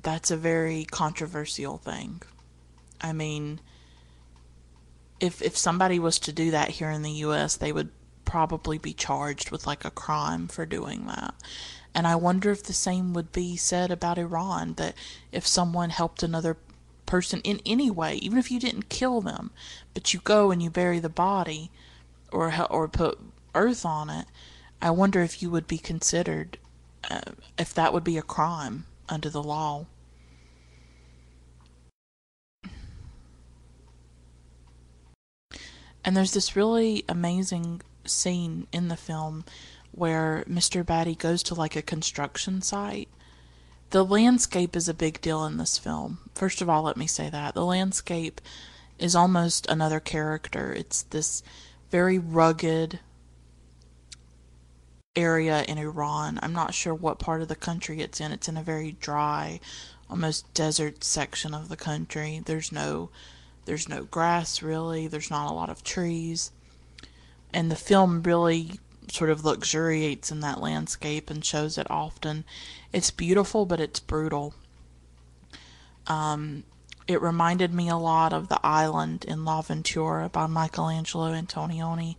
that's a very controversial thing. I mean, if if somebody was to do that here in the US, they would probably be charged with like a crime for doing that. And I wonder if the same would be said about Iran that if someone helped another person in any way, even if you didn't kill them, but you go and you bury the body or or put earth on it, I wonder if you would be considered, uh, if that would be a crime under the law. And there's this really amazing scene in the film where Mr. Badii goes to like a construction site. The landscape is a big deal in this film. First of all, let me say that. The landscape is almost another character. It's this very rugged, area in Iran. I'm not sure what part of the country it's in. It's in a very dry, almost desert section of the country. There's no there's no grass really. There's not a lot of trees. And the film really sort of luxuriates in that landscape and shows it often. It's beautiful, but it's brutal. Um, it reminded me a lot of The Island in L'Avventura by Michelangelo Antonioni.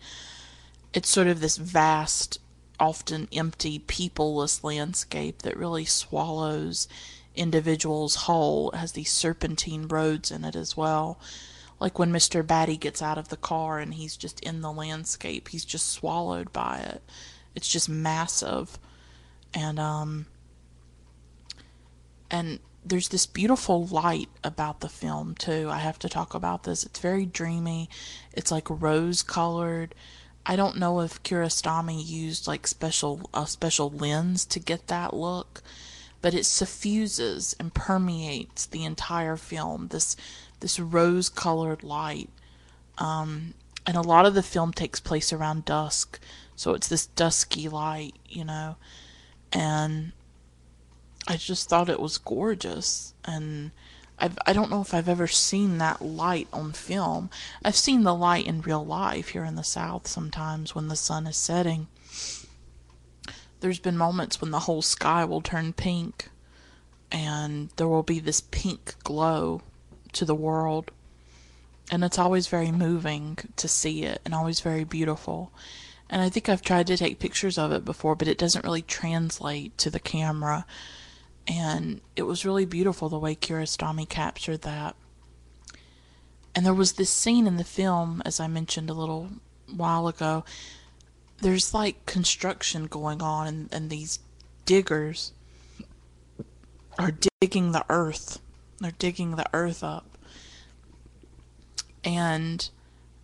It's sort of this vast often empty, peopleless landscape that really swallows individuals whole. It has these serpentine roads in it as well. Like when Mr. Badii gets out of the car and he's just in the landscape, he's just swallowed by it. It's just massive. And um and there's this beautiful light about the film too. I have to talk about this. It's very dreamy. It's like rose colored I don't know if Kiarostami used like special a special lens to get that look, but it suffuses and permeates the entire film. This this rose colored light. Um, and a lot of the film takes place around dusk, so it's this dusky light, you know. And I just thought it was gorgeous and I've, I don't know if I've ever seen that light on film. I've seen the light in real life here in the South sometimes when the sun is setting. There's been moments when the whole sky will turn pink and there will be this pink glow to the world. And it's always very moving to see it and always very beautiful. And I think I've tried to take pictures of it before, but it doesn't really translate to the camera and it was really beautiful the way Kiarostami captured that. And there was this scene in the film, as I mentioned a little while ago. There's like construction going on, and, and these diggers are digging the earth. They're digging the earth up. And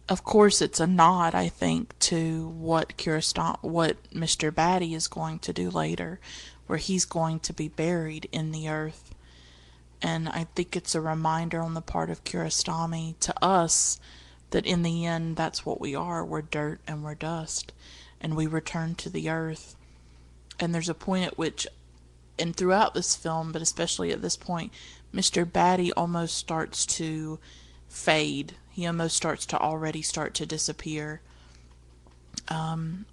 of course, it's a nod, I think, to what Kiarostami, what Mr. Badii is going to do later, where he's going to be buried in the earth. And I think it's a reminder on the part of Kiarostami to us that in the end, that's what we are. We're dirt and we're dust, and we return to the earth. And there's a point at which, and throughout this film, but especially at this point, Mr. Badii almost starts to fade he almost starts to already start to disappear. Um,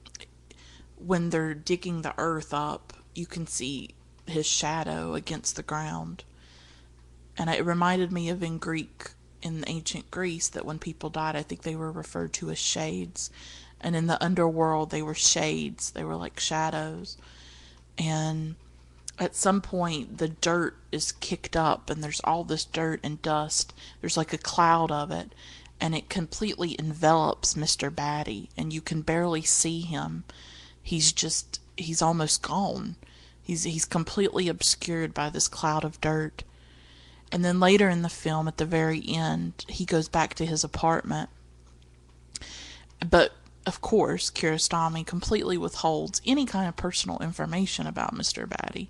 when they're digging the earth up, you can see his shadow against the ground. And it reminded me of in Greek, in ancient Greece, that when people died, I think they were referred to as shades. And in the underworld, they were shades, they were like shadows. And at some point, the dirt is kicked up, and there's all this dirt and dust. There's like a cloud of it and it completely envelops Mr. Badii, and you can barely see him. He's just he's almost gone. He's he's completely obscured by this cloud of dirt. And then later in the film, at the very end, he goes back to his apartment. But of course, Kiarostami completely withholds any kind of personal information about Mr. Badii.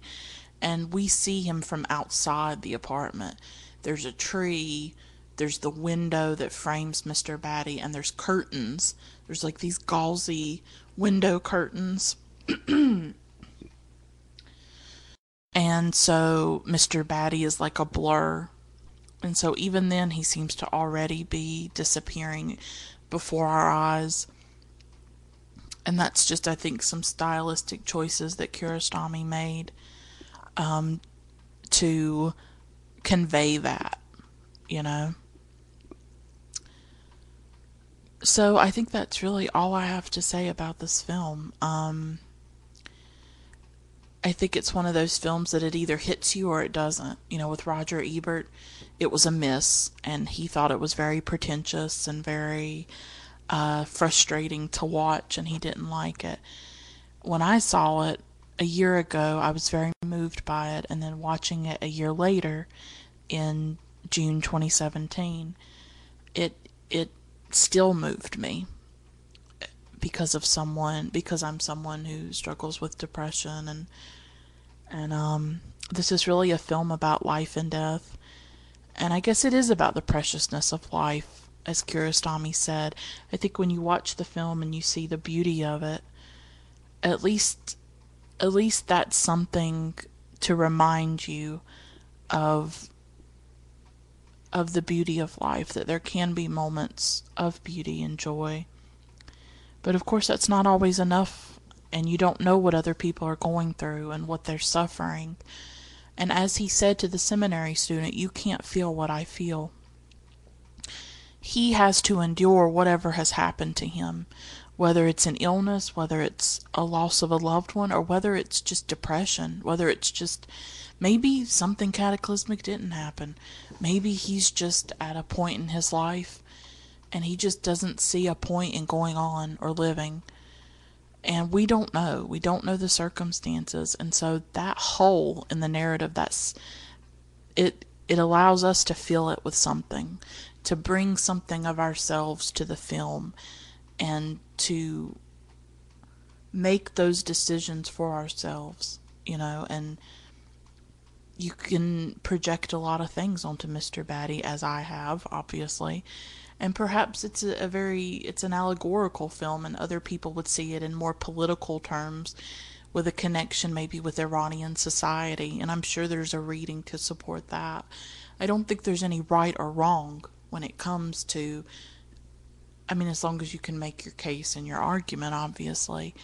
And we see him from outside the apartment. There's a tree, there's the window that frames Mr. Badii, and there's curtains. There's like these gauzy window curtains. and so Mr. Badii is like a blur. And so even then, he seems to already be disappearing before our eyes. And that's just, I think, some stylistic choices that Kiarostami made um, to convey that, you know. So I think that's really all I have to say about this film. Um, I think it's one of those films that it either hits you or it doesn't. You know, with Roger Ebert, it was a miss, and he thought it was very pretentious and very uh, frustrating to watch, and he didn't like it. When I saw it a year ago, I was very moved by it, and then watching it a year later, in June 2017, it it still moved me because of someone because I'm someone who struggles with depression and and um this is really a film about life and death and I guess it is about the preciousness of life as Kiarostami said I think when you watch the film and you see the beauty of it at least at least that's something to remind you of of the beauty of life, that there can be moments of beauty and joy. But of course, that's not always enough, and you don't know what other people are going through and what they're suffering. And as he said to the seminary student, you can't feel what I feel. He has to endure whatever has happened to him, whether it's an illness, whether it's a loss of a loved one, or whether it's just depression, whether it's just maybe something cataclysmic didn't happen. Maybe he's just at a point in his life and he just doesn't see a point in going on or living. And we don't know. We don't know the circumstances. And so that hole in the narrative that's it it allows us to fill it with something, to bring something of ourselves to the film and to make those decisions for ourselves, you know, and you can project a lot of things onto Mr. Badii, as I have, obviously. And perhaps it's a, a, very it's an allegorical film, and other people would see it in more political terms, with a connection maybe with Iranian society. And I'm sure there's a reading to support that. I don't think there's any right or wrong when it comes to. I mean, as long as you can make your case and your argument, obviously.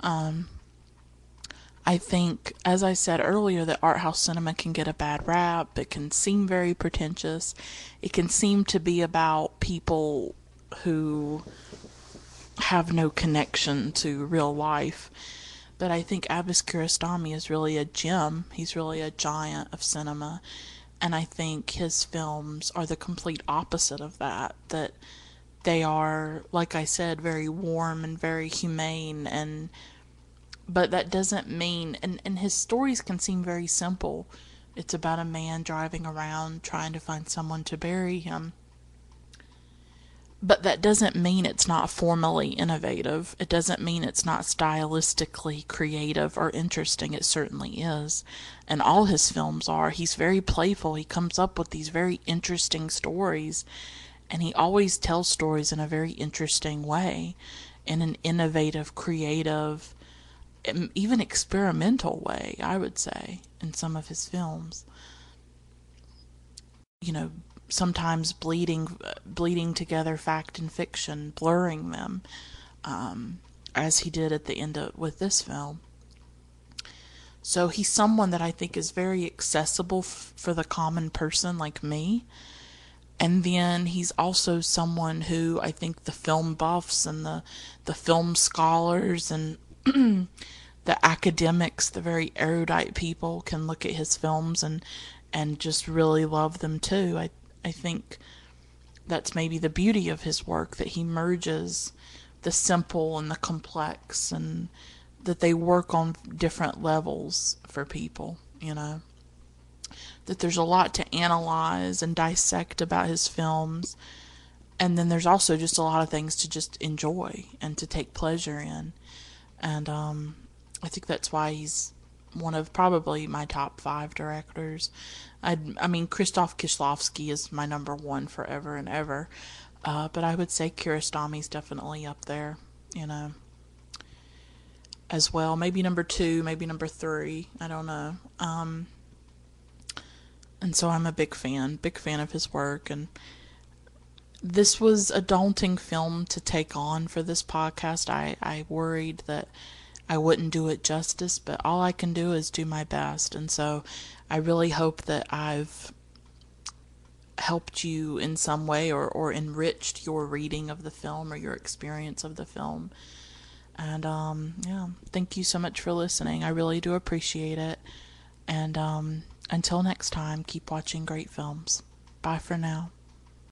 Um, I think, as I said earlier, that art house cinema can get a bad rap. It can seem very pretentious. It can seem to be about people who have no connection to real life. But I think Abbas Kiarostami is really a gem. He's really a giant of cinema. And I think his films are the complete opposite of that. That they are, like I said, very warm and very humane and but that doesn't mean and, and his stories can seem very simple it's about a man driving around trying to find someone to bury him but that doesn't mean it's not formally innovative. It doesn't mean it's not stylistically creative or interesting. It certainly is. And all his films are. He's very playful. He comes up with these very interesting stories. And he always tells stories in a very interesting way, in an innovative, creative, even experimental way, I would say, in some of his films. You know, sometimes bleeding bleeding together fact and fiction, blurring them, um, as he did at the end of, with this film. So he's someone that I think is very accessible f- for the common person like me. And then he's also someone who I think the film buffs and the the film scholars and the academics, the very erudite people can look at his films and and just really love them too. I I think that's maybe the beauty of his work that he merges the simple and the complex and that they work on different levels for people, you know. That there's a lot to analyze and dissect about his films. And then there's also just a lot of things to just enjoy and to take pleasure in. And um, I think that's why he's one of probably my top five directors. I, I mean, Krzysztof Kieślowski is my number one forever and ever, uh, but I would say Kiarostami's definitely up there, you know, as well. Maybe number two, maybe number three. I don't know. Um, and so I'm a big fan, big fan of his work, and this was a daunting film to take on for this podcast. I, I worried that I wouldn't do it justice, but all I can do is do my best. And so I really hope that I've helped you in some way or, or enriched your reading of the film or your experience of the film. And um, yeah, thank you so much for listening. I really do appreciate it. And um, until next time, keep watching great films. Bye for now.